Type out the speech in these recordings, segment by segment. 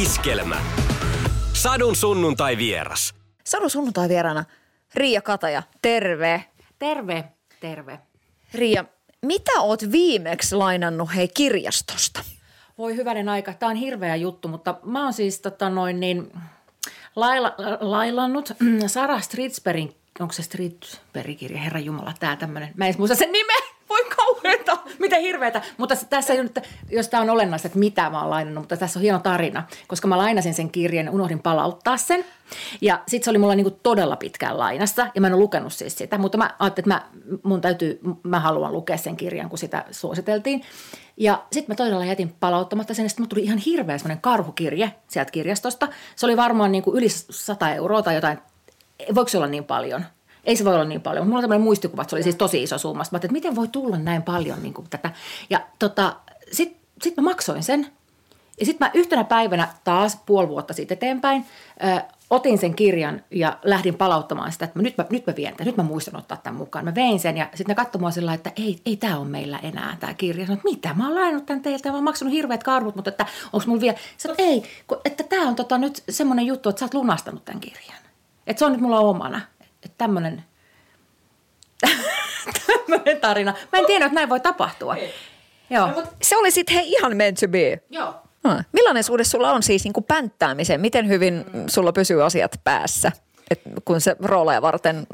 Iskelmä. Sadun sunnuntai vieras. Sadun sunnuntai vieraana Riia Kataja, terve. Terve, terve. Riia, mitä oot viimeksi lainannut hei kirjastosta? Voi hyvänen aika, tämä on hirveä juttu, mutta mä oon siis tota noin niin, laila, lailannut Sarah Stridsbergin, onko se Stridsbergin kirja, herra Jumala, tämä tämmöinen, mä en muista sen nimeä, mitä hirveätä. Mutta tässä ei ole nyt, jos tämä on olennaista, että mitä mä oon lainannut, mutta tässä on hieno tarina, koska mä lainasin sen kirjan unohdin palauttaa sen. Ja sitten se oli mulla niinku todella pitkään lainassa ja mä en ole lukenut siis sitä, mutta mä ajattelin, että mä, mun täytyy, mä haluan lukea sen kirjan, kun sitä suositeltiin. Ja sitten mä todella jätin palauttamatta sen, ja sitten tuli ihan hirveä semmoinen karhukirje sieltä kirjastosta. Se oli varmaan niinku yli 100 euroa tai jotain, voiko se olla niin paljon? Ei se voi olla niin paljon. Mulla on tämmöinen muistikuva, että se oli siis tosi iso summa. Mä että miten voi tulla näin paljon niin kuin tätä. Ja tota, sitten sit mä maksoin sen. Ja sitten mä yhtenä päivänä taas puoli vuotta siitä eteenpäin ö, otin sen kirjan ja lähdin palauttamaan sitä, että mä, nyt, mä, nyt mä vien tämän, nyt mä muistan ottaa tämän mukaan. Mä vein sen ja sitten ne katsoi sillä että ei, ei tämä ole meillä enää tämä kirja. Sanoin, että mitä, mä oon lainannut tämän teiltä mä oon maksanut hirveät karvut, mutta että onko mulla vielä, sanoin, ei, kun, että tämä on tota nyt semmoinen juttu, että sä oot lunastanut tämän kirjan. Että se on nyt mulla omana. Että tämmöinen tämmöinen tarina. Mä en tiedä, että näin voi tapahtua. Joo. No, se oli sitten hei ihan meant to be. Joo. Hmm. Millainen suhde sulla on siis niin kuin pänttäämiseen? Miten hyvin sulla pysyy asiat päässä? Et kun se rooleja varten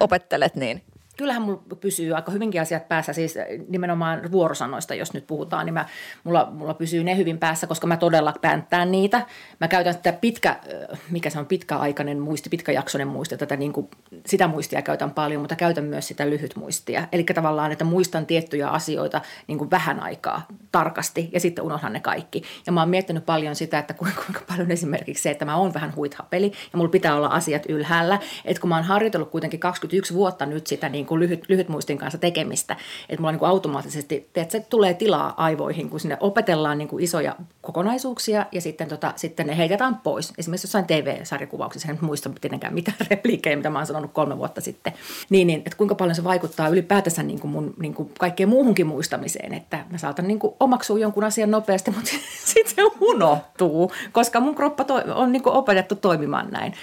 opettelet, niin kyllähän mulla pysyy aika hyvinkin asiat päässä, siis nimenomaan vuorosanoista, jos nyt puhutaan, niin mä, mulla, mulla pysyy ne hyvin päässä, koska mä todella pänttään niitä. Mä käytän sitä pitkä, mikä se on pitkäaikainen muisti, pitkäjaksoinen muisti, tätä niin kuin, sitä muistia käytän paljon, mutta käytän myös sitä lyhyt muistia. Eli tavallaan, että muistan tiettyjä asioita niin kuin vähän aikaa tarkasti ja sitten unohdan ne kaikki. Ja mä oon miettinyt paljon sitä, että kuinka, kuinka paljon esimerkiksi se, että mä oon vähän huithapeli ja mulla pitää olla asiat ylhäällä. Että kun mä oon harjoitellut kuitenkin 21 vuotta nyt sitä niin kuin lyhyt, lyhyt muistin kanssa tekemistä. Että mulla niin kuin automaattisesti, että se tulee tilaa aivoihin, kun sinne opetellaan niin kuin isoja kokonaisuuksia ja sitten, tota, sitten ne heitetään pois. Esimerkiksi jossain TV-sarjakuvauksissa, en muista tietenkään mitään repliikkejä, mitä mä oon sanonut kolme vuotta sitten. Niin, niin että kuinka paljon se vaikuttaa ylipäätänsä niin kuin mun niin kuin kaikkeen muuhunkin muistamiseen, että mä saatan niin kuin omaksua jonkun asian nopeasti, mutta sitten se unohtuu, koska mun kroppa to- on niin kuin opetettu toimimaan näin.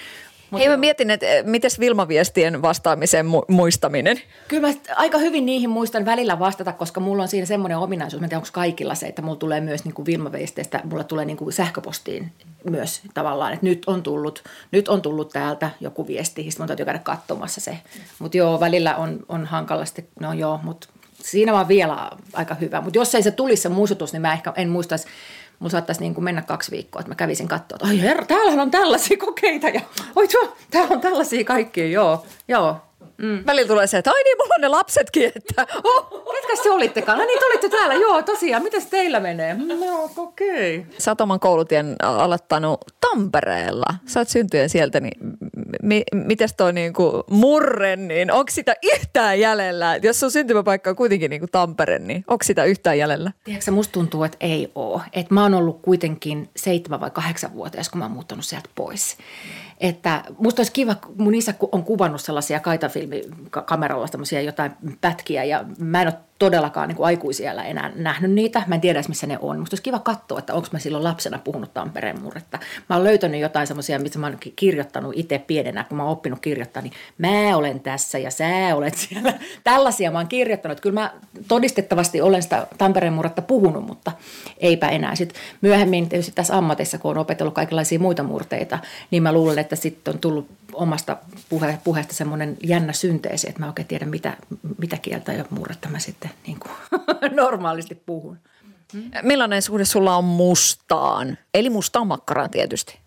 Mut Hei mä mietin, että eh, miten Vilma-viestien vastaamisen mu- muistaminen? Kyllä mä aika hyvin niihin muistan välillä vastata, koska mulla on siinä semmoinen ominaisuus, mä en tiedä onko kaikilla se, että mulla tulee myös niin kuin Vilma-viesteistä, mulla tulee niin kuin sähköpostiin myös tavallaan, että nyt on tullut, nyt on tullut täältä joku viesti, sitten mun täytyy käydä katsomassa se. Mutta joo, välillä on, on hankalasti, no joo, mutta siinä vaan vielä aika hyvä. Mutta jos ei se tulisi se muistutus, niin mä ehkä en muistaisi mulla saattaisi niin kuin mennä kaksi viikkoa, että mä kävisin katsoa, että ai herra, täällähän on tällaisia kokeita ja oi tuo, täällä on tällaisia kaikkia, joo, joo. Mm. Välillä tulee se, että ai niin, mulla on ne lapsetkin, että oh, ketkä se olittekaan? No niin, te olitte täällä, joo, tosiaan, miten teillä menee? No, okei. Okay. Satoman koulutien aloittanut Tampereella. Sä oot syntyjen sieltä, niin mi- mites toi niinku murre, niin onko sitä yhtään jäljellä? Jos sun syntymäpaikka on kuitenkin niinku Tampere, niin onko sitä yhtään jäljellä? Tiedätkö, musta tuntuu, että ei oo. Että mä oon ollut kuitenkin seitsemän vai kahdeksan vuotias, kun mä oon muuttanut sieltä pois. Että musta olisi kiva, mun isä on kuvannut sellaisia kaitafilmikameralla tämmöisiä jotain pätkiä ja mä en ole todellakaan niin aikuisia enää nähnyt niitä. Mä en tiedä missä ne on. Musta olisi kiva katsoa, että onko mä silloin lapsena puhunut Tampereen murretta. Mä oon löytänyt jotain semmoisia, mitä mä oon kirjoittanut itse pienenä, kun mä oon oppinut kirjoittaa, niin mä olen tässä ja sä olet siellä. Tällaisia mä oon kirjoittanut. Kyllä mä todistettavasti olen sitä Tampereen murretta puhunut, mutta eipä enää. Sitten myöhemmin tietysti tässä ammatissa, kun on opetellut kaikenlaisia muita murteita, niin mä luulen, että sitten on tullut omasta puhe, puheesta semmoinen jännä synteesi, että mä oikein tiedän, mitä, mitä kieltä ja murretta mä sitten niin kuin normaalisti puhun. Hmm? Millainen suhde sulla on mustaan? Eli mustaan makkaraan tietysti.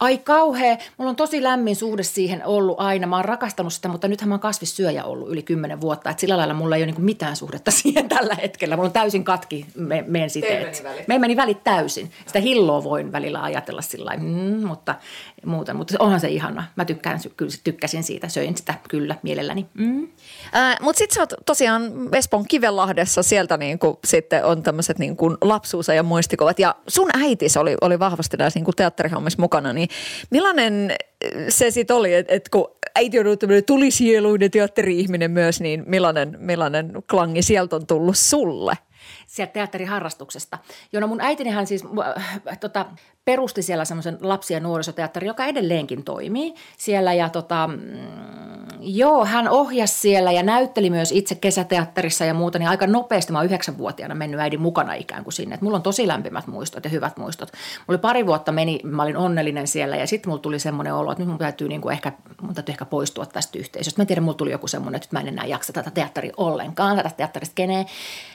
Ai kauhea. Mulla on tosi lämmin suhde siihen ollut aina. Mä oon rakastanut sitä, mutta nythän mä oon kasvissyöjä ollut yli kymmenen vuotta. Et sillä lailla mulla ei ole niinku mitään suhdetta siihen tällä hetkellä. Mulla on täysin katki me, meidän siteet. Me meni välit täysin. Sitä hilloa voin välillä ajatella sillä mm, mutta muuten. Mutta onhan se ihana. Mä tykkään, kyllä tykkäsin siitä, söin sitä kyllä mielelläni. Mm. Äh, mutta sitten sä oot tosiaan Espoon Kivenlahdessa, sieltä niinku sitten on tämmöiset niinku lapsuus ja muistikuvat. Ja sun äitis oli, oli vahvasti näissä niinku teatterihommissa mukana, niin millainen se sitten oli, että et kun äiti on ollut tämmöinen tulisieluinen teatteri-ihminen myös, niin millainen, millainen klangi sieltä on tullut sulle? sieltä teatteriharrastuksesta. Jona mun äitinihän siis äh, tota, perusti siellä semmoisen lapsi- ja nuorisoteatteri, joka edelleenkin toimii siellä. Ja tota, mm, joo, hän ohjasi siellä ja näytteli myös itse kesäteatterissa ja muuta, niin aika nopeasti mä oon yhdeksänvuotiaana mennyt äidin mukana ikään kuin sinne. Et mulla on tosi lämpimät muistot ja hyvät muistot. Mulla pari vuotta meni, mä olin onnellinen siellä ja sitten mulla tuli semmoinen olo, että nyt mun täytyy, niinku ehkä, mun täytyy ehkä poistua tästä yhteisöstä. Mä en tiedä, mulla tuli joku semmoinen, että mä en enää jaksa tätä teatteria ollenkaan, tätä teatterista kenee.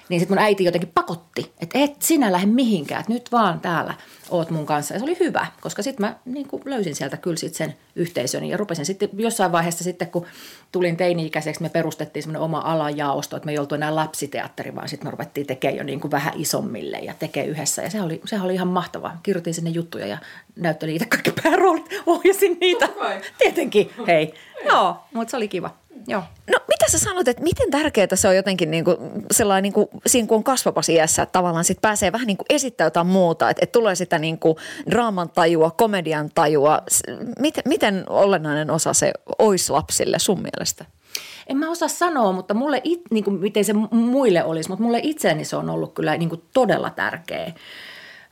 Niin sitten mun äiti jotenkin pakotti, että et sinä lähde mihinkään, että nyt vaan täällä oot mun kanssa. Ja se oli hyvä, koska sitten mä niin kuin löysin sieltä kyllä sit sen yhteisön ja rupesin sitten jossain vaiheessa sitten, kun tulin teini-ikäiseksi, me perustettiin semmoinen oma alajaosto, että me ei oltu enää lapsiteatteri, vaan sitten me ruvettiin tekemään jo niin kuin vähän isommille ja tekee yhdessä. Ja se oli, se oli ihan mahtavaa. Kirjoitin sinne juttuja ja näyttelin itse kaikki pääroolit, ohjasin niitä. Tietenkin, hei. Joo, mutta se oli kiva. Joo. No mitä sä sanot, että miten tärkeää se on jotenkin niin kuin sellainen, niin kuin, siinä kun on kasvapas iässä, että tavallaan sit pääsee vähän niin kuin esittää jotain muuta, että, että tulee sitä niin kuin draaman tajua, komedian tajua. Miten, miten olennainen osa se olisi lapsille sun mielestä? En mä osaa sanoa, mutta mulle, it, niin kuin, miten se muille olisi, mutta mulle itseäni se on ollut kyllä niin kuin todella tärkeä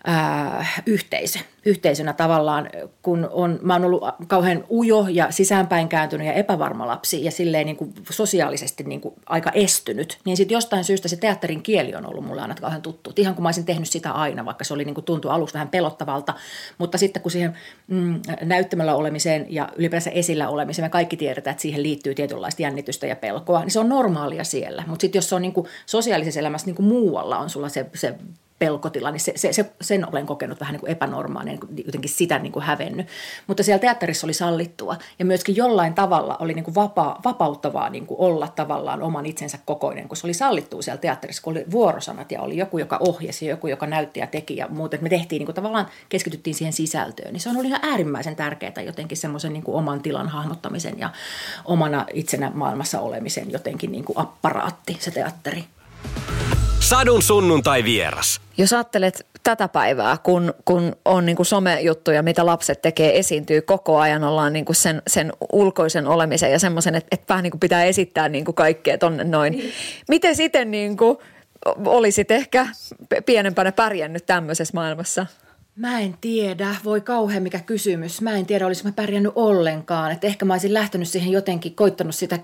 äh, yhteisö yhteisönä tavallaan, kun on, mä oon ollut kauhean ujo ja sisäänpäin kääntynyt ja epävarma lapsi ja silleen niin kuin sosiaalisesti niin kuin aika estynyt, niin sitten jostain syystä se teatterin kieli on ollut mulle aina kauhean tuttu. ihan kuin mä olisin tehnyt sitä aina, vaikka se oli niin kuin tuntui alusta vähän pelottavalta, mutta sitten kun siihen mm, näyttämällä olemiseen ja ylipäänsä esillä olemiseen, me kaikki tiedetään, että siihen liittyy tietynlaista jännitystä ja pelkoa, niin se on normaalia siellä. Mutta sitten jos se on niin kuin sosiaalisessa elämässä niin kuin muualla on sulla se, se pelkotila, niin se, se, se, sen olen kokenut vähän niin kuin epänormaalinen, niin jotenkin sitä niin kuin hävennyt. Mutta siellä teatterissa oli sallittua ja myöskin jollain tavalla oli niin kuin vapaa, vapauttavaa niin kuin olla tavallaan oman itsensä kokoinen, kun se oli sallittua siellä teatterissa, kun oli vuorosanat ja oli joku, joka ohjasi ja joku, joka näytti ja teki ja muuta. me tehtiin niin kuin tavallaan, keskityttiin siihen sisältöön. Niin se on ollut ihan äärimmäisen tärkeää jotenkin semmoisen niin oman tilan hahmottamisen ja omana itsenä maailmassa olemisen jotenkin niin kuin apparaatti, se teatteri. Sadun sunnuntai vieras. Jos ajattelet tätä päivää, kun, kun on niin kuin somejuttuja, mitä lapset tekee, esiintyy koko ajan, ollaan niin kuin sen, sen ulkoisen olemisen ja semmoisen, että, että vähän niin kuin pitää esittää niin kuin kaikkea tonne noin. Niin. Miten sitten niin kuin olisit ehkä pienempänä pärjännyt tämmöisessä maailmassa? Mä en tiedä, voi kauhean mikä kysymys. Mä en tiedä, olisinko mä pärjännyt ollenkaan. Että ehkä mä olisin lähtenyt siihen jotenkin, koittanut sitä,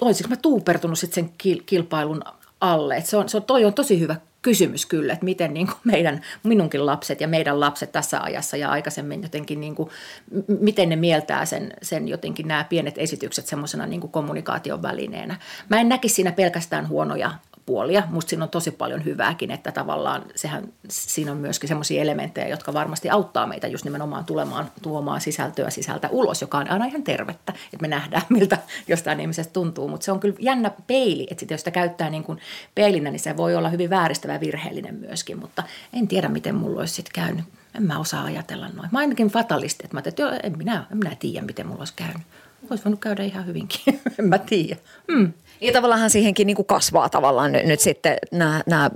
olisinko mä tuupertunut sitten sen kilpailun alle. Et se on, se on, toi on tosi hyvä kysymys kyllä, että miten niin kuin meidän, minunkin lapset ja meidän lapset tässä ajassa ja aikaisemmin jotenkin, niin kuin, miten ne mieltää sen, sen jotenkin nämä pienet esitykset semmoisena niin kommunikaation välineenä. Mä en näkisi siinä pelkästään huonoja puolia. Musta siinä on tosi paljon hyvääkin, että tavallaan sehän, siinä on myöskin semmoisia elementtejä, jotka varmasti auttaa meitä just nimenomaan tulemaan, tuomaan sisältöä sisältä ulos, joka on aina ihan tervettä, että me nähdään, miltä jostain ihmisestä tuntuu. Mutta se on kyllä jännä peili, että sit jos sitä käyttää niin kuin peilinä, niin se voi olla hyvin vääristävä ja virheellinen myöskin, mutta en tiedä, miten mulla olisi sitten käynyt. En mä osaa ajatella noin. Mä ainakin fatalisti, että mä että en minä, en minä tiedä, miten mulla olisi käynyt. Olisi voinut käydä ihan hyvinkin, en mä tiedä. Hmm. Ja tavallaan siihenkin niin kuin kasvaa tavallaan nyt, nyt sitten nämä, nämä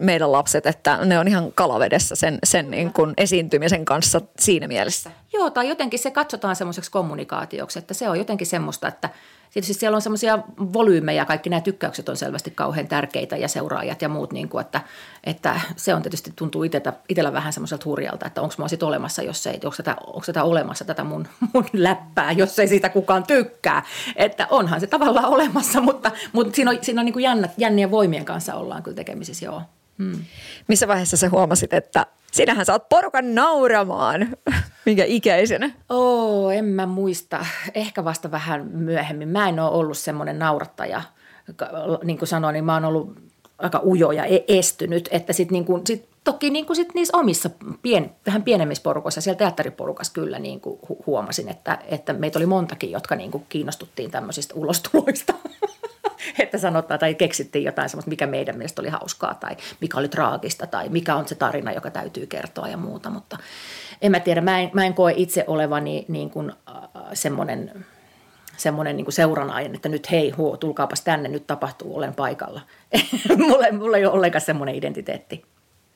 meidän lapset, että ne on ihan kalavedessä sen, sen niin kuin esiintymisen kanssa siinä mielessä. Joo, tai jotenkin se katsotaan semmoiseksi kommunikaatioksi, että se on jotenkin semmoista, että – Tietysti siellä on semmoisia volyymeja, kaikki nämä tykkäykset on selvästi kauhean tärkeitä ja seuraajat ja muut, niin kuin, että, että se on tietysti tuntuu itellä, itellä vähän semmoiselta hurjalta, että onko mä sitten olemassa, jos ei, onko tätä, onko tätä olemassa tätä mun, mun läppää, jos ei siitä kukaan tykkää. Että onhan se tavallaan olemassa, mutta, mutta siinä on, siinä on niin kuin jännät, jännien voimien kanssa ollaan kyllä tekemisissä, joo. Hmm. Missä vaiheessa sä huomasit, että sinähän saat porukan nauramaan? Minkä ikäisenä? Oo, en mä muista. Ehkä vasta vähän myöhemmin. Mä en ole ollut semmoinen naurattaja. Niin kuin sanoin, niin mä oon ollut aika ujo ja e- estynyt. Että sit niin kuin, sit toki niin kuin sit niissä omissa pien, vähän pienemmissä porukoissa, siellä teatteriporukassa kyllä niin kuin huomasin, että, että meitä oli montakin, jotka niin kuin kiinnostuttiin tämmöisistä ulostuloista. että sanotaan tai keksittiin jotain semmoista, mikä meidän mielestä oli hauskaa tai mikä oli traagista tai mikä on se tarina, joka täytyy kertoa ja muuta. Mutta en mä tiedä, mä en, mä en koe itse olevani niin kuin, äh, semmoinen semmoinen niin seuranainen, että nyt hei, huo, tulkaapas tänne, nyt tapahtuu, olen paikalla. mulla, mulla ei ole ollenkaan semmoinen identiteetti.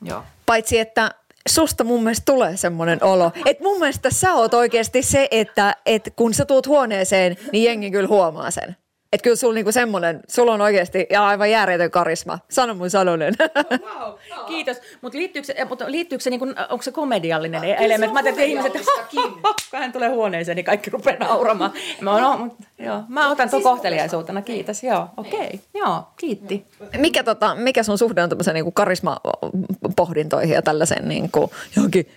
Joo. Paitsi, että susta mun mielestä tulee semmoinen olo, että mun mielestä sä oot oikeasti se, että, että kun sä tuut huoneeseen, niin jengi kyllä huomaa sen. Että kyllä sulla niinku semmoinen, sulla on oikeasti ja aivan järjetön karisma. Sano mun sanonen. Wow. Kiitos. Mutta liittyykö se, mutta liittyykö se niin kuin, onko se komediallinen no, elementti? Mä ajattelin, että ihmiset, kun hän tulee huoneeseen, niin kaikki rupeaa nauramaan. Mä, no, mutta, joo. mä otan tuon kohteliaisuutena, kiitos. Joo, okei. Okay. Joo, kiitti. Mikä, tota, mikä sun suhde on tämmöisen niin karismapohdintoihin ja tällaisen niin kuin, johonkin,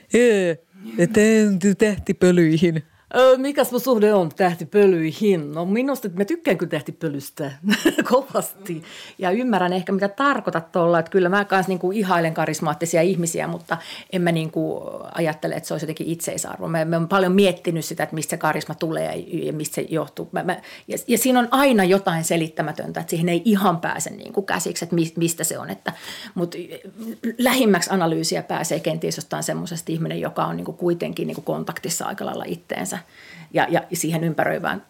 tähtipölyihin? Mikäs mun suhde on tähtipölyihin? No minusta mä tykkään kyllä tähtipölystä kovasti. Ja ymmärrän ehkä mitä tarkoitat tuolla, että kyllä mä kanssa niinku ihailen karismaattisia ihmisiä, mutta en mä niinku ajattele, että se olisi jotenkin itseisarvo. Mä, mä oon paljon miettinyt sitä, että mistä se karisma tulee ja mistä se johtuu. Mä, mä, ja, ja siinä on aina jotain selittämätöntä, että siihen ei ihan pääse niinku käsiksi, että mistä se on. Että, mutta lähimmäksi analyysiä pääsee kenties jostain semmoisesta ihminen, joka on niinku kuitenkin niinku kontaktissa aika lailla itteensä ja, ja siihen ympäröivään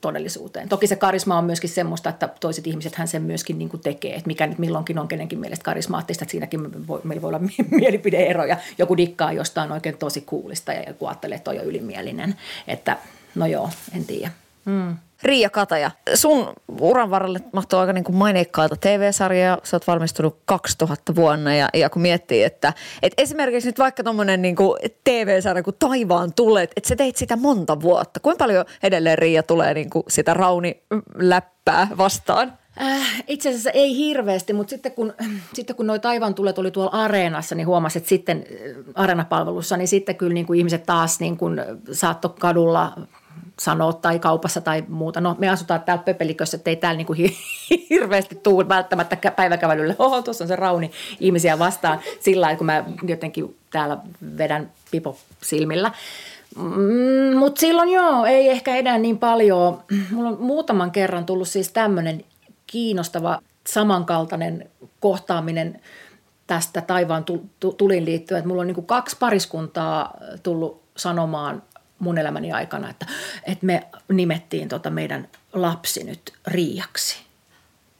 todellisuuteen. Toki se karisma on myöskin semmoista, että toiset ihmiset hän sen myöskin niin kuin tekee, että mikä nyt milloinkin on kenenkin mielestä karismaattista, että siinäkin voi, meillä voi olla mielipideeroja. Joku dikkaa jostain oikein tosi kuulista ja joku ajattelee, että on jo ylimielinen, että no joo, en tiedä. Mm. Riia Kataja, sun uran varrelle mahtuu aika niin kuin maineikkaita TV-sarjoja. Sä oot valmistunut 2000 vuonna ja, ja kun miettii, että, että esimerkiksi nyt vaikka tuommoinen niin TV-sarja kuin Taivaan tulet, että sä teit sitä monta vuotta. Kuinka paljon edelleen Riia tulee niin kuin sitä rauni-läppää vastaan? Äh, itse asiassa ei hirveästi, mutta sitten kun, sitten kun noi taivaan tulet oli tuolla areenassa, niin huomasin, että sitten äh, areenapalvelussa, niin sitten kyllä niin kuin ihmiset taas niin kuin saatto kadulla sanoa tai kaupassa tai muuta. No me asutaan täällä Pöpelikössä, että ei täällä niin kuin hirveästi tule välttämättä päiväkävelylle. Oho, tuossa on se rauni ihmisiä vastaan sillä lailla, kun mä jotenkin täällä vedän pipo silmillä. Mm, Mutta silloin joo, ei ehkä enää niin paljon. Mulla on muutaman kerran tullut siis tämmöinen kiinnostava samankaltainen kohtaaminen tästä taivaan tulin liittyen. Että mulla on niin kaksi pariskuntaa tullut sanomaan mun elämäni aikana, että, että me nimettiin tota meidän lapsi nyt Riiaksi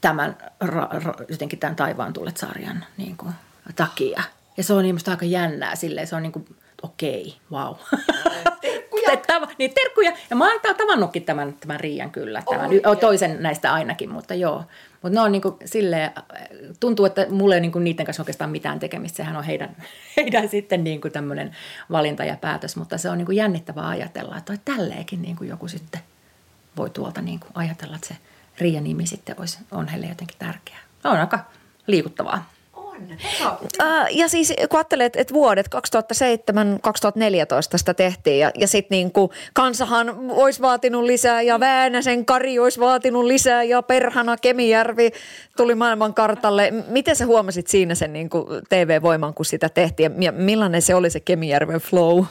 tämän, ra, ra, jotenkin tämän taivaan tullet sarjan niin kuin, takia. Ja se on niin aika jännää silleen, se on niin kuin, okei, wow. Terkkuja. niin, terkkuja. Ja mä oon tavannutkin tämän, tämän Riian kyllä, tämän, oh, toisen näistä ainakin, mutta joo. Mutta ne on niinku silleen, tuntuu, että mulla ei niinku niiden kanssa oikeastaan mitään tekemistä. Sehän on heidän, heidän sitten niinku tämmöinen valinta ja päätös, mutta se on niinku jännittävää ajatella, että tälleenkin niinku joku sitten voi tuolta niinku ajatella, että se Riia-nimi sitten olisi, on heille jotenkin tärkeää. On aika liikuttavaa. Uh, ja siis kun ajattelet, että vuodet 2007-2014 sitä tehtiin ja, ja sitten niin kuin kansahan olisi vaatinut lisää ja Väänäsen Kari olisi vaatinut lisää ja Perhana Kemijärvi tuli maailmankartalle. Miten sä huomasit siinä sen niin TV-voiman, kun sitä tehtiin ja millainen se oli se Kemijärven flow?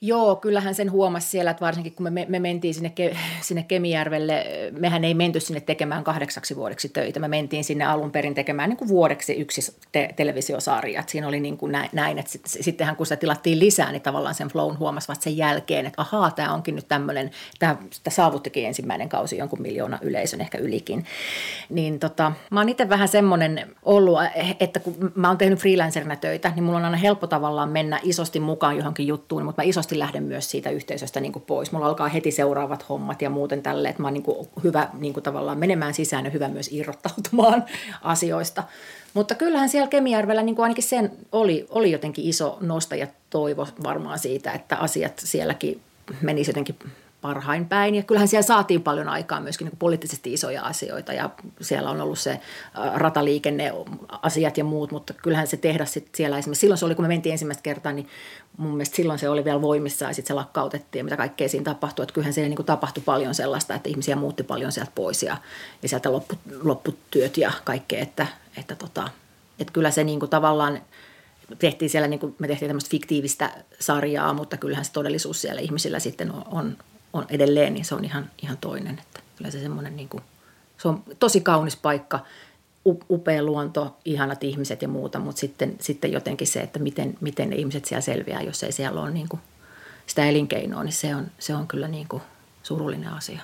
Joo, kyllähän sen huomasi siellä, että varsinkin kun me, me mentiin sinne, sinne Kemijärvelle, mehän ei menty sinne tekemään kahdeksaksi vuodeksi töitä. Me mentiin sinne alun perin tekemään niin kuin vuodeksi yksi te- televisiosarja. Et siinä oli niin kuin näin, että sit, sittenhän kun sitä tilattiin lisää, niin tavallaan sen flown huomasi vasta sen jälkeen, että ahaa, tämä onkin nyt tämmöinen, tämä saavuttikin ensimmäinen kausi jonkun miljoona yleisön, ehkä ylikin. Niin tota, mä oon itse vähän semmoinen ollut, että kun mä oon tehnyt freelancerina töitä, niin mulla on aina helppo tavallaan mennä isosti mukaan johonkin juttuun, mutta mä isosti helposti lähden myös siitä yhteisöstä niin kuin pois. Mulla alkaa heti seuraavat hommat ja muuten tälle, että mä oon niin kuin hyvä niin kuin tavallaan menemään sisään ja hyvä myös irrottautumaan asioista. Mutta kyllähän siellä Kemijärvellä niin kuin ainakin sen oli, oli jotenkin iso nosta ja toivo varmaan siitä, että asiat sielläkin menisi jotenkin parhain päin. Ja kyllähän siellä saatiin paljon aikaa myöskin niin poliittisesti isoja asioita ja siellä on ollut se rataliikenneasiat ja muut, mutta kyllähän se tehdä sit siellä esimerkiksi, silloin se oli, kun me mentiin ensimmäistä kertaa, niin mun mielestä silloin se oli vielä voimissa ja sitten se lakkautettiin ja mitä kaikkea siinä tapahtui. Että kyllähän siellä niin kuin tapahtui paljon sellaista, että ihmisiä muutti paljon sieltä pois ja, ja sieltä loppu, lopputyöt ja kaikkea, että, että, tota, että kyllä se niin kuin tavallaan tehtiin siellä, niin kuin, me tehtiin tämmöistä fiktiivistä sarjaa, mutta kyllähän se todellisuus siellä ihmisillä sitten on, on, on edelleen, niin se on ihan, ihan toinen. Että kyllä se semmoinen, niin kuin, se on tosi kaunis paikka, upea luonto, ihanat ihmiset ja muuta, mutta sitten, sitten jotenkin se, että miten, miten ne ihmiset siellä selviää, jos ei siellä ole niin kuin sitä elinkeinoa, niin se on, se on kyllä niin kuin surullinen asia.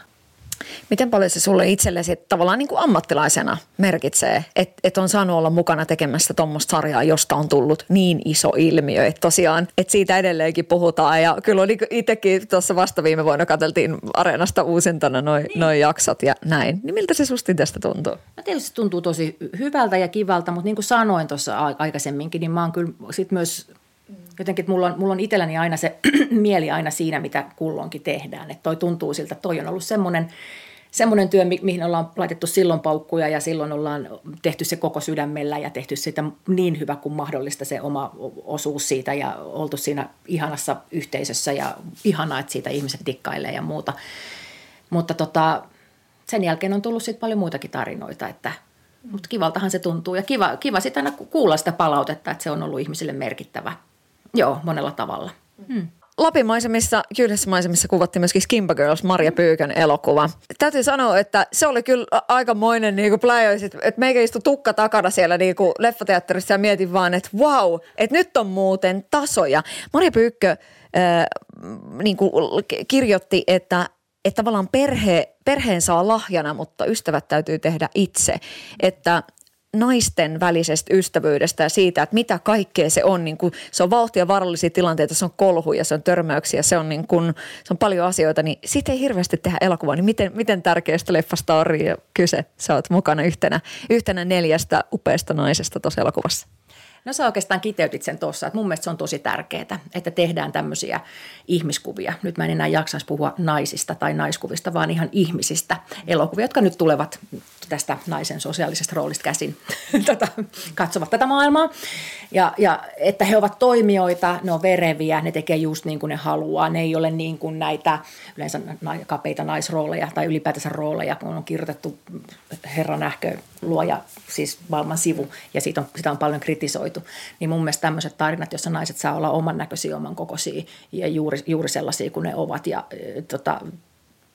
Miten paljon se sulle itsellesi tavallaan niin kuin ammattilaisena merkitsee, että et on saanut olla mukana tekemässä tuommoista sarjaa, josta on tullut niin iso ilmiö, että tosiaan, että siitä edelleenkin puhutaan ja kyllä oli itsekin tuossa vasta viime vuonna katseltiin Areenasta uusintana noin niin. noi jaksot ja näin. Niin miltä se susti tästä tuntuu? No tietysti se tuntuu tosi hyvältä ja kivalta, mutta niin kuin sanoin tuossa aikaisemminkin, niin mä oon kyllä sit myös jotenkin, että mulla on, mulla on itselläni aina se mieli aina siinä, mitä kulloinkin tehdään. Että toi tuntuu siltä, että toi on ollut semmoinen, semmoinen työ, mihin ollaan laitettu silloin paukkuja ja silloin ollaan tehty se koko sydämellä ja tehty sitä niin hyvä kuin mahdollista se oma osuus siitä ja oltu siinä ihanassa yhteisössä ja ihanaa, että siitä ihmiset dikkailee ja muuta. Mutta tota, sen jälkeen on tullut sitten paljon muitakin tarinoita, että mutta kivaltahan se tuntuu ja kiva, kiva sitten aina kuulla sitä palautetta, että se on ollut ihmisille merkittävä – Joo, monella tavalla. Hmm. Lapin maisemissa, Kyydessä maisemissa kuvattiin myöskin Skimba Girls, Maria Pyykän elokuva. Täytyy sanoa, että se oli kyllä aikamoinen niin pläjäys, että meikä istui tukka takana siellä niin kuin leffateatterissa ja mietin vaan, että wow, että nyt on muuten tasoja. Maria Pyykkö äh, niin kuin kirjoitti, että että tavallaan perhe, perheen saa lahjana, mutta ystävät täytyy tehdä itse. Että naisten välisestä ystävyydestä ja siitä, että mitä kaikkea se on. Niin kuin, se on vauhtia vaarallisia tilanteita, se on kolhuja, se on törmäyksiä, se on, niin kuin, se on paljon asioita. Niin siitä ei hirveästi tehdä elokuvaa. Niin miten, miten tärkeästä leffasta on kyse? Sä oot mukana yhtenä, yhtenä neljästä upeasta naisesta tuossa elokuvassa. No sä oikeastaan kiteytit sen tuossa, että mun mielestä se on tosi tärkeää, että tehdään tämmöisiä ihmiskuvia. Nyt mä en enää jaksaisi puhua naisista tai naiskuvista, vaan ihan ihmisistä elokuvia, jotka nyt tulevat tästä naisen sosiaalisesta roolista käsin tota, katsovat tätä maailmaa. Ja, ja että he ovat toimijoita, ne on vereviä, ne tekee just niin kuin ne haluaa. Ne ei ole niin kuin näitä yleensä kapeita naisrooleja tai ylipäätänsä rooleja, kun on kirjoitettu Herra nähkö luoja, siis maailman sivu, ja siitä on, sitä on paljon kritisoitu. Niin mun mielestä tämmöiset tarinat, jossa naiset saa olla oman näköisiä, oman kokoisia ja juuri, juuri sellaisia kuin ne ovat ja e, tota,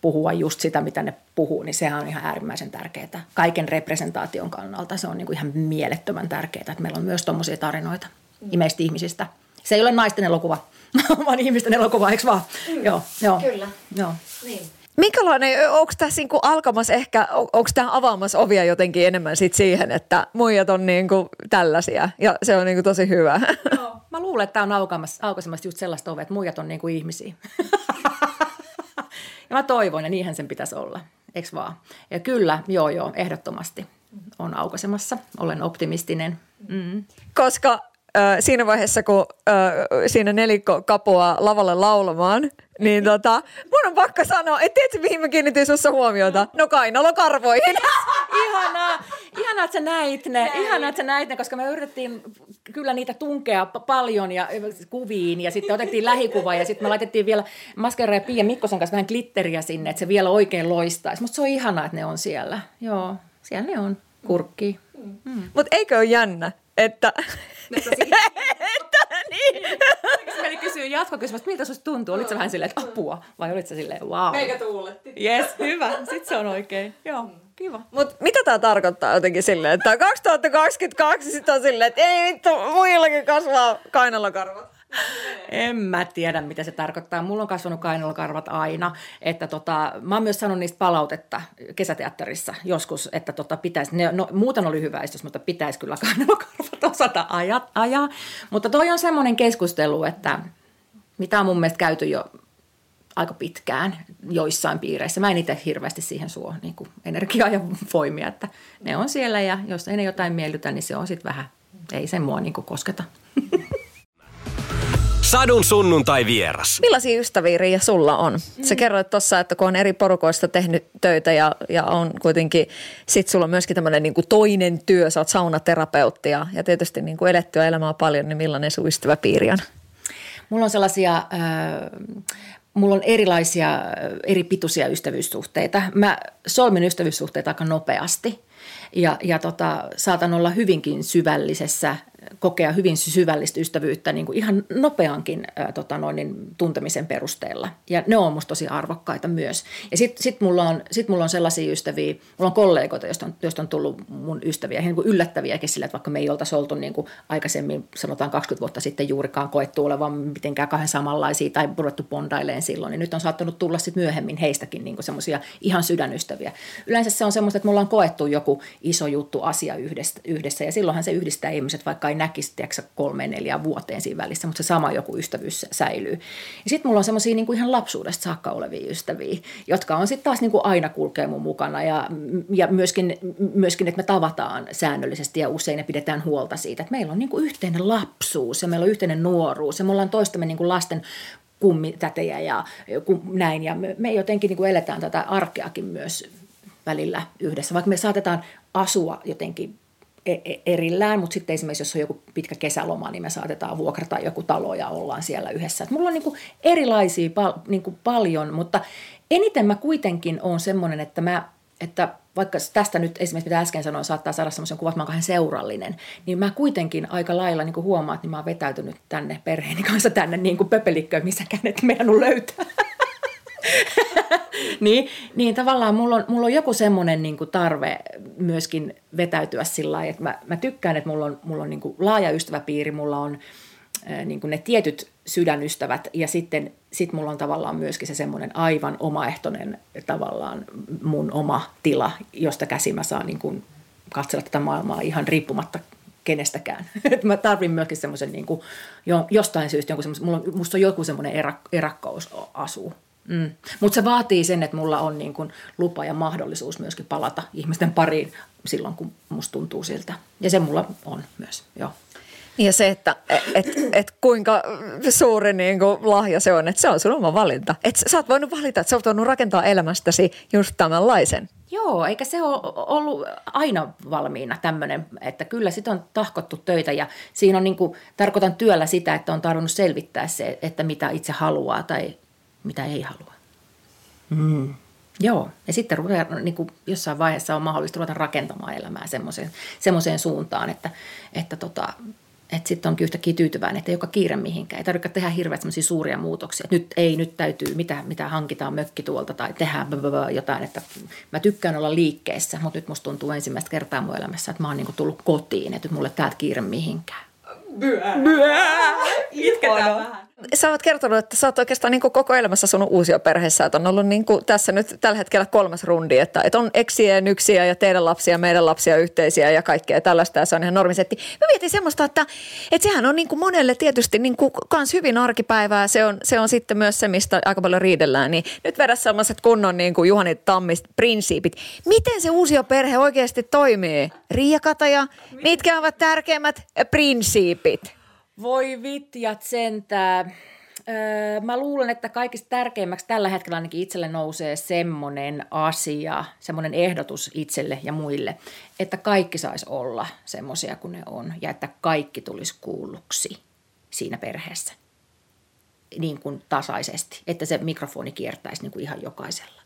puhua just sitä, mitä ne puhuu, niin sehän on ihan äärimmäisen tärkeää. Kaiken representaation kannalta se on niin kuin ihan mielettömän tärkeää, että meillä on myös tuommoisia tarinoita mm. imeistä ihmisistä. Se ei ole naisten elokuva, vaan ihmisten elokuva, eikö vaan? Mm. Joo, joo. Kyllä. Joo. Niin. Minkälainen, onko tässä niinku alkamassa ehkä, onko tämä avaamassa ovia jotenkin enemmän sit siihen, että muijat on niinku tällaisia ja se on niinku tosi hyvä? Joo, mä luulen, että tämä on aukaisemassa just sellaista ovea, että muijat on niinku ihmisiä. Ja mä toivon, ja niinhän sen pitäisi olla, eikö vaan? Ja kyllä, joo joo, ehdottomasti on aukaisemassa. Olen optimistinen. Mm. Koska siinä vaiheessa, kun äh, siinä nelikko kapuaa lavalle laulamaan, niin tota, mun on pakko sanoa, että tiedätkö mihin mä kiinnitin sussa huomiota? No kainalokarvoihin. ihanaa, ihanaa, että sä näit ne, Näin. ihanaa, että sä näit ne, koska me yritettiin kyllä niitä tunkea paljon ja kuviin ja sitten otettiin lähikuva ja sitten me laitettiin vielä Maskera ja Pia Mikkosen kanssa vähän glitteriä sinne, että se vielä oikein loistaisi. Mutta se on ihanaa, että ne on siellä. Joo, siellä ne on, kurkki. Mm. Mutta eikö ole jännä, että että niin. Meni kysyä jatkokysymys, miltä susta tuntuu? Olitko vähän silleen, että apua? Vai olitko silleen, wow. Meikä tuuletti. Yes, hyvä. Sitten se on oikein. Joo, kiva. Mut mitä tämä tarkoittaa jotenkin silleen, että 2022 sitten on silleen, että ei vittu, muillakin kasvaa kainalokarvat? En mä tiedä, mitä se tarkoittaa. Mulla on kasvanut kainalokarvat aina. Että tota, mä oon myös sanonut niistä palautetta kesäteatterissa joskus, että tota pitäisi, ne, no, muuten oli hyvä esitys, mutta pitäisi kyllä kainalokarvat osata ajaa. ajaa. Mutta toi on semmoinen keskustelu, että mitä on mun mielestä käyty jo aika pitkään joissain piireissä. Mä en itse hirveästi siihen suo niin kuin energiaa ja voimia, että ne on siellä ja jos ei ne jotain miellytä, niin se on sitten vähän, ei se mua niin kuin kosketa. Sadun sunnuntai vieras. Millaisia ystäviä Riia sulla on? Mm. Sä kerroit tuossa, että kun on eri porukoista tehnyt töitä ja, ja on kuitenkin, sit sulla on myöskin tämmöinen niin toinen työ, sä oot saunaterapeutti ja, ja tietysti niin kuin elettyä elämää paljon, niin millainen sun ystäväpiiri on? Mulla on sellaisia, äh, mulla on erilaisia eri pituisia ystävyyssuhteita. Mä solmin ystävyyssuhteita aika nopeasti – Ja, ja tota, saatan olla hyvinkin syvällisessä kokea hyvin syvällistä ystävyyttä niin kuin ihan nopeankin ää, tota noin, niin, tuntemisen perusteella. Ja ne on musta tosi arvokkaita myös. Ja sitten sit mulla, on, sit mulla on sellaisia ystäviä, mulla on kollegoita, joista on, joista on tullut mun ystäviä, niin kuin yllättäviäkin sillä, että vaikka me ei oltaisi oltu niin kuin aikaisemmin, sanotaan 20 vuotta sitten juurikaan koettu olevan mitenkään kahden samanlaisia tai ruvettu bondaileen silloin, niin nyt on saattanut tulla sitten myöhemmin heistäkin niin semmoisia ihan sydänystäviä. Yleensä se on semmoista, että mulla on koettu joku iso juttu, asia yhdessä, yhdessä ja silloinhan se yhdistää ihmiset, vaikka ei näkisi tiedätkö, kolmeen neljään vuoteen siinä välissä, mutta se sama joku ystävyys säilyy. Ja sitten mulla on semmoisia niin ihan lapsuudesta saakka olevia ystäviä, jotka on sitten taas niin kuin aina kulkee mun mukana ja, ja myöskin, myöskin, että me tavataan säännöllisesti ja usein ja pidetään huolta siitä, että meillä on niin kuin yhteinen lapsuus ja meillä on yhteinen nuoruus ja me ollaan toistamme niin kuin lasten kummitätejä ja näin. Ja me, me jotenkin niin kuin eletään tätä arkeakin myös välillä yhdessä, vaikka me saatetaan asua jotenkin E, e, erillään, mutta sitten esimerkiksi jos on joku pitkä kesäloma, niin me saatetaan vuokrata joku talo ja ollaan siellä yhdessä. Et mulla on niinku erilaisia pal- niinku paljon, mutta eniten mä kuitenkin on semmoinen, että mä että vaikka tästä nyt esimerkiksi mitä äsken sanoin, saattaa saada semmoisen kuvan, että mä oon seurallinen, niin mä kuitenkin aika lailla niin huomaan, että niin mä oon vetäytynyt tänne perheeni kanssa tänne niin kuin pöpelikköön, missä känet meidän on löytää. niin, niin tavallaan mulla on, mulla on joku semmoinen niin tarve myöskin vetäytyä sillä lailla, että mä, mä tykkään, että mulla on, mulla on niin kuin laaja ystäväpiiri, mulla on niin kuin ne tietyt sydänystävät ja sitten sit mulla on tavallaan myöskin se semmoinen aivan omaehtoinen tavallaan mun oma tila, josta käsin mä saan niin kuin katsella tätä maailmaa ihan riippumatta kenestäkään. mä tarvin myöskin semmoisen niin kuin, jostain syystä jonkun mulla on, musta on joku semmoinen erak, erakkous asuu Mm. Mutta se vaatii sen, että mulla on niin kun lupa ja mahdollisuus myöskin palata ihmisten pariin silloin, kun musta tuntuu siltä. Ja se mulla on myös, joo. Ja se, että et, et kuinka suuri niin kuin lahja se on, että se on sun oma valinta. Että sä oot voinut valita, että sä oot voinut rakentaa elämästäsi just tämänlaisen. Joo, eikä se ole ollut aina valmiina tämmöinen, että kyllä sitä on tahkottu töitä ja siinä on niin kuin, tarkoitan työllä sitä, että on tarvinnut selvittää se, että mitä itse haluaa tai mitä ei halua. Mm. Joo, ja sitten ruveta, niin kuin jossain vaiheessa on mahdollista ruveta rakentamaan elämää semmoiseen, semmoiseen suuntaan, että, että, tota, että sitten onkin yhtäkkiä tyytyväinen, että ei ole kiire mihinkään. Ei tarvitse tehdä hirveästi suuria muutoksia. Että nyt ei, nyt täytyy, mitä, mitä hankitaan mökki tuolta tai tehdään jotain. Että mä tykkään olla liikkeessä, mutta nyt musta tuntuu ensimmäistä kertaa mun elämässä, että mä oon niin tullut kotiin, että nyt mulle täältä kiire mihinkään. Byää. Byää. Itketään vähän sä oot kertonut, että sä oot oikeastaan niin koko elämässä asunut uusioperheessä, että on ollut niin tässä nyt tällä hetkellä kolmas rundi, että, että on eksiä ja nyksiä ja teidän lapsia, meidän lapsia yhteisiä ja kaikkea tällaista ja se on ihan normisetti. Mä mietin semmoista, että, että sehän on niin monelle tietysti niin kans hyvin arkipäivää, se on, se on sitten myös se, mistä aika paljon riidellään, niin nyt vedä sellaiset kunnon niin kuin Juhani Tammis prinsiipit. Miten se uusioperhe oikeasti toimii? Riia Kataja, mitkä ovat tärkeimmät prinsiipit? Voi vitjat sentää. Öö, mä luulen, että kaikista tärkeimmäksi tällä hetkellä ainakin itselle nousee semmoinen asia, semmoinen ehdotus itselle ja muille, että kaikki saisi olla semmoisia kuin ne on ja että kaikki tulisi kuulluksi siinä perheessä niin kuin tasaisesti, että se mikrofoni kiertäisi niin kuin ihan jokaisella.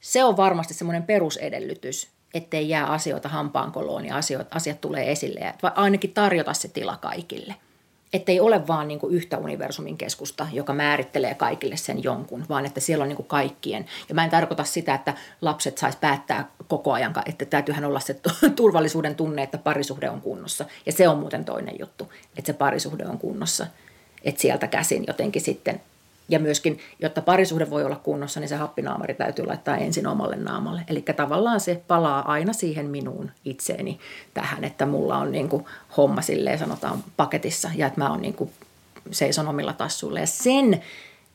Se on varmasti semmoinen perusedellytys, ettei jää asioita hampaankoloon ja asiat, asiat tulee esille ja ainakin tarjota se tila kaikille – että ei ole vaan niin kuin yhtä universumin keskusta, joka määrittelee kaikille sen jonkun, vaan että siellä on niin kuin kaikkien. Ja mä en tarkoita sitä, että lapset sais päättää koko ajan, että täytyyhän olla se turvallisuuden tunne, että parisuhde on kunnossa. Ja se on muuten toinen juttu, että se parisuhde on kunnossa. Että sieltä käsin jotenkin sitten ja myöskin, jotta parisuhde voi olla kunnossa, niin se happinaamari täytyy laittaa ensin omalle naamalle. Eli tavallaan se palaa aina siihen minuun itseeni tähän, että mulla on niin kuin homma silleen sanotaan paketissa ja että mä oon niin kuin seison omilla tassuilla. Ja sen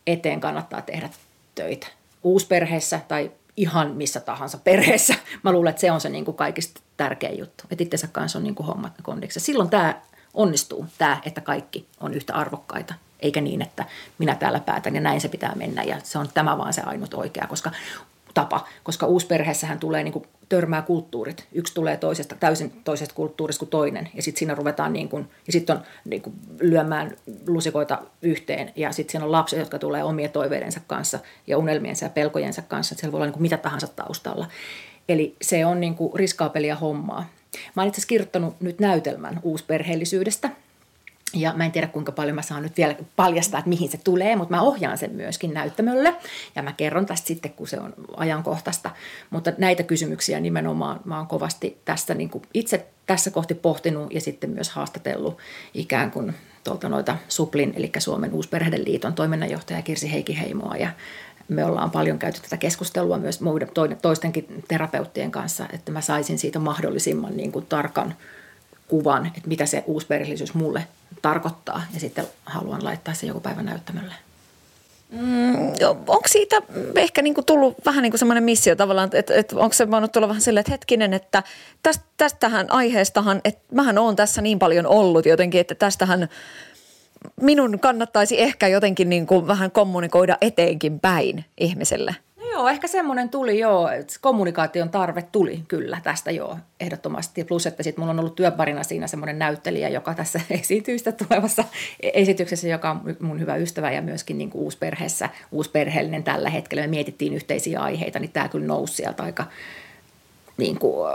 eteen kannattaa tehdä töitä. Uusperheessä tai ihan missä tahansa perheessä. Mä luulen, että se on se niin kuin kaikista tärkein juttu. Että itsensä kanssa on niin kuin hommat kondiksi. Silloin tämä onnistuu, tämä, että kaikki on yhtä arvokkaita eikä niin, että minä täällä päätän ja näin se pitää mennä ja se on tämä vaan se ainut oikea, koska tapa, koska uusperheessähän tulee niin kuin, törmää kulttuurit. Yksi tulee toisesta, täysin toisesta kulttuurista kuin toinen ja sitten siinä ruvetaan niin kuin, ja sitten on niin kuin, lyömään lusikoita yhteen ja sitten siinä on lapset, jotka tulee omien toiveidensa kanssa ja unelmiensa ja pelkojensa kanssa, siellä voi olla niin kuin mitä tahansa taustalla. Eli se on niin kuin riskaapelia hommaa. Mä oon itse asiassa kirjoittanut nyt näytelmän uusperheellisyydestä – ja mä en tiedä kuinka paljon mä saan nyt vielä paljastaa, että mihin se tulee, mutta mä ohjaan sen myöskin näyttämölle. Ja mä kerron tästä sitten, kun se on ajankohtaista. Mutta näitä kysymyksiä nimenomaan mä oon kovasti tässä niin kuin itse tässä kohti pohtinut ja sitten myös haastatellut ikään kuin tuolta noita Suplin, eli Suomen Uusperheiden toiminnanjohtaja Kirsi Heikki Heimoa. Ja me ollaan paljon käyty tätä keskustelua myös muiden, toistenkin terapeuttien kanssa, että mä saisin siitä mahdollisimman niin kuin tarkan kuvan, että mitä se uusperheellisyys mulle tarkoittaa ja sitten haluan laittaa se joku päivä näyttämölle. Mm, onko siitä ehkä niinku tullut vähän niin kuin semmoinen missio tavallaan, että, että onko se voinut tulla vähän silleen, että hetkinen, että tästä, tästähän aiheestahan, että mähän oon tässä niin paljon ollut jotenkin, että tästähän minun kannattaisi ehkä jotenkin niin kuin vähän kommunikoida eteenkin päin ihmiselle. Joo, ehkä semmoinen tuli joo, kommunikaation tarve tuli kyllä tästä joo, ehdottomasti. Plus, että sitten mulla on ollut työparina siinä semmoinen näyttelijä, joka tässä esiintyy sitä tulevassa esityksessä, joka on mun hyvä ystävä ja myöskin niin kuin uusperheessä, uusperheellinen tällä hetkellä. Me mietittiin yhteisiä aiheita, niin tämä kyllä nousi sieltä aika niin kuin,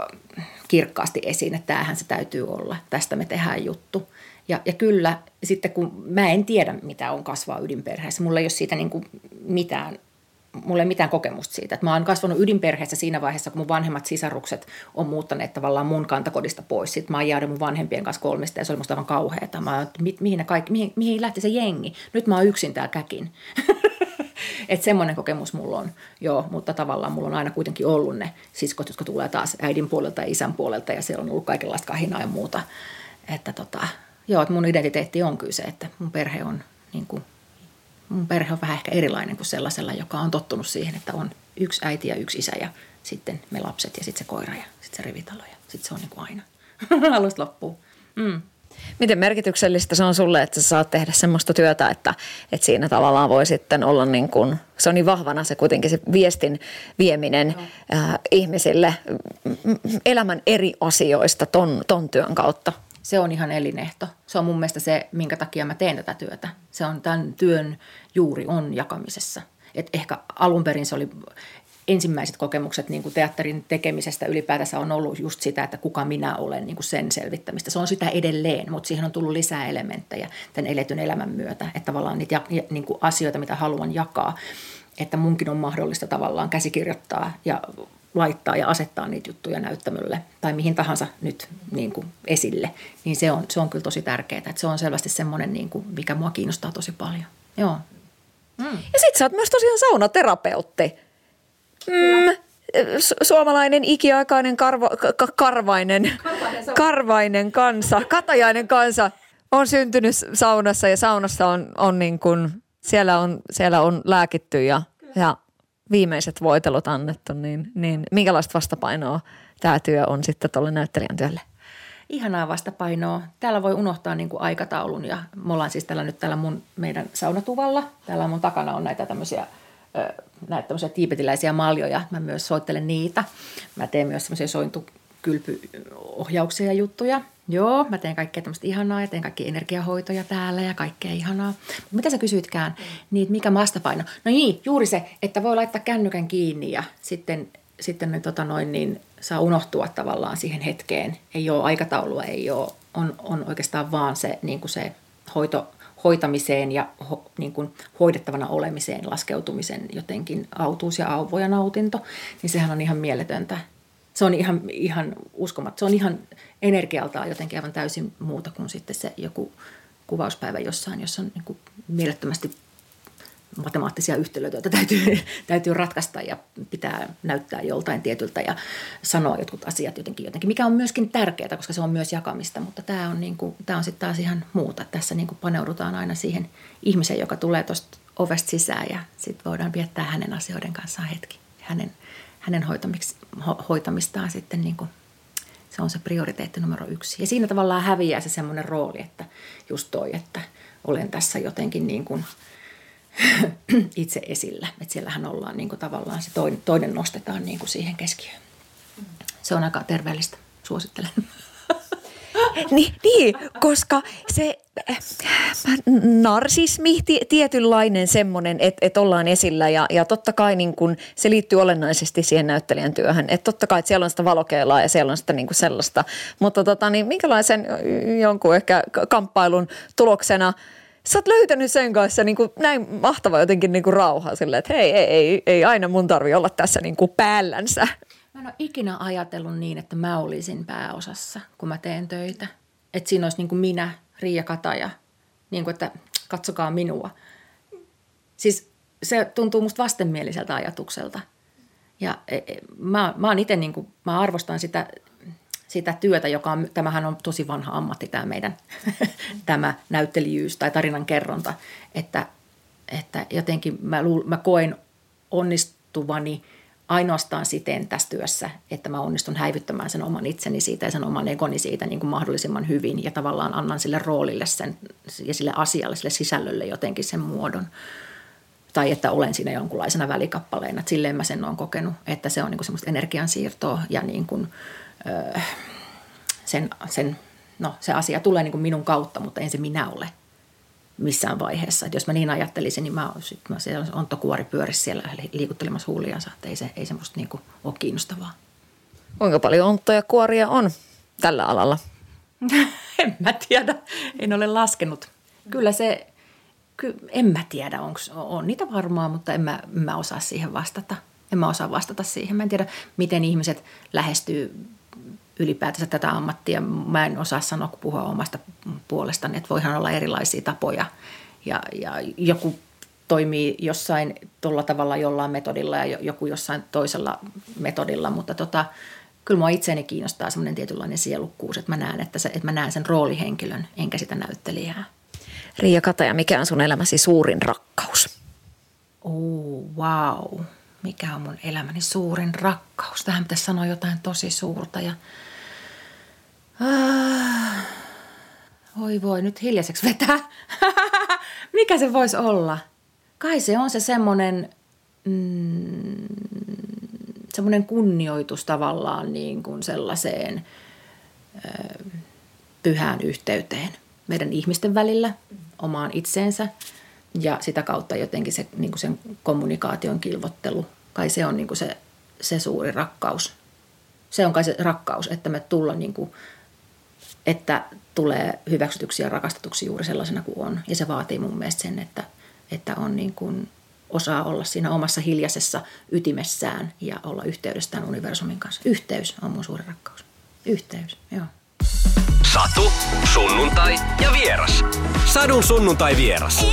kirkkaasti esiin, että tämähän se täytyy olla. Tästä me tehdään juttu. Ja, ja kyllä, sitten kun mä en tiedä, mitä on kasvaa ydinperheessä, mulla ei ole siitä niin kuin mitään mulla ei mitään kokemusta siitä. Että mä oon kasvanut ydinperheessä siinä vaiheessa, kun mun vanhemmat sisarukset on muuttaneet tavallaan mun kantakodista pois. Sitten mä oon jäänyt mun vanhempien kanssa kolmesta ja se oli musta aivan kauheata. Mä oon, mi, mihin, kaikki, mihin, mihin lähti se jengi? Nyt mä oon yksin täällä käkin. että semmoinen kokemus mulla on, joo, mutta tavallaan mulla on aina kuitenkin ollut ne siskot, jotka tulee taas äidin puolelta ja isän puolelta ja siellä on ollut kaikenlaista kahinaa ja muuta. Että tota, joo, että mun identiteetti on kyllä se, että mun perhe on niin kuin mun perhe on vähän ehkä erilainen kuin sellaisella, joka on tottunut siihen, että on yksi äiti ja yksi isä ja sitten me lapset ja sitten se koira ja sitten se rivitalo ja sitten se on niin kuin aina alusta loppuun. Mm. Miten merkityksellistä se on sulle, että sä saat tehdä semmoista työtä, että, että siinä tavallaan voi sitten olla niin kuin, se on niin vahvana se kuitenkin se viestin vieminen äh, ihmisille elämän eri asioista ton, ton työn kautta? Se on ihan elinehto. Se on mun mielestä se, minkä takia mä teen tätä työtä. Se on tämän työn juuri on jakamisessa. Et ehkä alun perin se oli ensimmäiset kokemukset niin kuin teatterin tekemisestä ylipäätänsä on ollut just sitä, että kuka minä olen, niin kuin sen selvittämistä. Se on sitä edelleen, mutta siihen on tullut lisää elementtejä tämän eletyn elämän myötä. Että tavallaan niitä niin kuin asioita, mitä haluan jakaa, että munkin on mahdollista tavallaan käsikirjoittaa ja laittaa ja asettaa niitä juttuja näyttämölle tai mihin tahansa nyt niin kuin esille, niin se on, se on kyllä tosi tärkeää. Että se on selvästi semmoinen, niin kuin, mikä mua kiinnostaa tosi paljon. Joo. Mm. Ja sit sä oot myös tosiaan saunaterapeutti. Mm, su- suomalainen ikiaikainen karvo, ka- karvainen, karvainen, karvainen kansa, katajainen kansa on syntynyt saunassa ja saunassa on, on niin kuin, siellä on, siellä on lääkitty ja, ja viimeiset voitelut annettu, niin, niin minkälaista vastapainoa tämä työ on sitten tuolle näyttelijän työlle? Ihanaa vastapainoa. Täällä voi unohtaa niin kuin aikataulun ja me ollaan siis täällä nyt täällä mun meidän saunatuvalla. Täällä mun takana on näitä tämmöisiä näitä tämmöisiä tiipetiläisiä maljoja. Mä myös soittelen niitä. Mä teen myös semmoisia sointukylpyohjauksia ja juttuja. Joo, mä teen kaikkea tämmöistä ihanaa ja teen kaikki energiahoitoja täällä ja kaikkea ihanaa. Mutta mitä sä kysyitkään, niin mikä vastapaino? No niin, juuri se, että voi laittaa kännykän kiinni ja sitten, sitten ne, tota noin, niin saa unohtua tavallaan siihen hetkeen. Ei ole aikataulua, ei ole, on, on oikeastaan vaan se, niin kuin se hoito, hoitamiseen ja ho, niin kuin hoidettavana olemiseen laskeutumisen jotenkin autuus ja auvo ja nautinto, niin sehän on ihan mieletöntä. Se on ihan, ihan uskomatta. Se on ihan energialtaan jotenkin aivan täysin muuta kuin sitten se joku kuvauspäivä jossain, jossa on niin kuin mielettömästi matemaattisia yhtälöitä, joita täytyy, täytyy ratkaista ja pitää näyttää joltain tietyltä ja sanoa jotkut asiat jotenkin, jotenkin, mikä on myöskin tärkeää, koska se on myös jakamista, mutta tämä on, niin kuin, tämä on sitten taas ihan muuta. Tässä niin kuin paneudutaan aina siihen ihmiseen, joka tulee tuosta ovesta sisään ja sitten voidaan viettää hänen asioiden kanssaan hetki. Hänen, hänen hoitamistaan sitten niin kuin se on se prioriteetti numero yksi. Ja siinä tavallaan häviää se semmoinen rooli, että just toi, että olen tässä jotenkin niin kuin itse esillä. Että siellähän ollaan niin kuin tavallaan se toinen, toinen nostetaan niin kuin siihen keskiöön. Se on aika terveellistä. Suosittelen. Niin, niin, koska se narsismi, tietynlainen semmoinen, että et ollaan esillä ja, ja totta kai niin kun, se liittyy olennaisesti siihen näyttelijän työhön. Että totta kai, että siellä on sitä valokeilaa ja siellä on sitä niin sellaista. Mutta tota, niin minkälaisen jonkun ehkä kamppailun tuloksena sä oot löytänyt sen kanssa niin kuin näin mahtava jotenkin niin kuin rauha silleen, että hei, ei, ei, ei aina mun tarvi olla tässä niin kuin päällänsä. Mä en ole ikinä ajatellut niin, että mä olisin pääosassa, kun mä teen töitä. Että siinä olisi niin kuin minä, Riia Kataja, niin kuin, että katsokaa minua. Siis se tuntuu musta vastenmieliseltä ajatukselta. Ja e, e, mä, mä itse, niin kuin, mä arvostan sitä, sitä työtä, joka on, tämähän on tosi vanha ammatti tämä meidän, tämä näyttelijyys tai tarinan kerronta, että, että jotenkin mä, luul, mä koen onnistuvani – ainoastaan siten tässä työssä, että mä onnistun häivyttämään sen oman itseni siitä ja sen oman egoni siitä niin kuin mahdollisimman hyvin ja tavallaan annan sille roolille sen, ja sille asialle, sille sisällölle jotenkin sen muodon. Tai että olen siinä jonkunlaisena välikappaleena. Että silleen mä sen olen kokenut, että se on niin kuin semmoista energiansiirtoa ja niin kuin, öö, sen, sen, no, se asia tulee niin kuin minun kautta, mutta en se minä ole missään vaiheessa. Et jos mä niin ajattelisin, niin mä, sit mä se Ontto Kuori pyörisi siellä liikuttelemassa huuliansa, että ei se, ei se musta niinku ole kiinnostavaa. Kuinka paljon onttoja kuoria on tällä alalla? en mä tiedä, en ole laskenut. Kyllä se, ky, en mä tiedä, onko on niitä varmaa, mutta en mä, en mä osaa siihen vastata. En mä osaa vastata siihen. Mä en tiedä, miten ihmiset lähestyy ylipäätänsä tätä ammattia. Mä en osaa sanoa, kun puhua omasta puolestani, että voihan olla erilaisia tapoja ja, ja joku toimii jossain tuolla tavalla jollain metodilla ja joku jossain toisella metodilla, mutta tota, kyllä mua itseäni kiinnostaa semmoinen tietynlainen sielukkuus, että mä näen, että, se, että mä näen sen roolihenkilön enkä sitä näyttelijää. Riia Kataja, mikä on sun elämäsi suurin rakkaus? Oh, wow. Mikä on mun elämäni suurin rakkaus? Tähän pitäisi sanoa jotain tosi suurta ja Ah, oi voi, nyt hiljaiseksi vetää. Mikä se voisi olla? Kai se on se semmoinen, mm, semmoinen kunnioitus tavallaan niin kuin sellaiseen ö, pyhään yhteyteen meidän ihmisten välillä, omaan itseensä ja sitä kautta jotenkin se, niin kuin sen kommunikaation kilvottelu. Kai se on niin kuin se, se suuri rakkaus. Se on kai se rakkaus, että me tullaan niin kuin – että tulee hyväksytyksi ja rakastetuksi juuri sellaisena kuin on. Ja se vaatii mun mielestä sen, että, että on niin kuin osaa olla siinä omassa hiljaisessa ytimessään ja olla yhteydessä tämän universumin kanssa. Yhteys on mun suuri rakkaus. Yhteys, joo. Satu, sunnuntai ja vieras. Sadun sunnuntai vieras.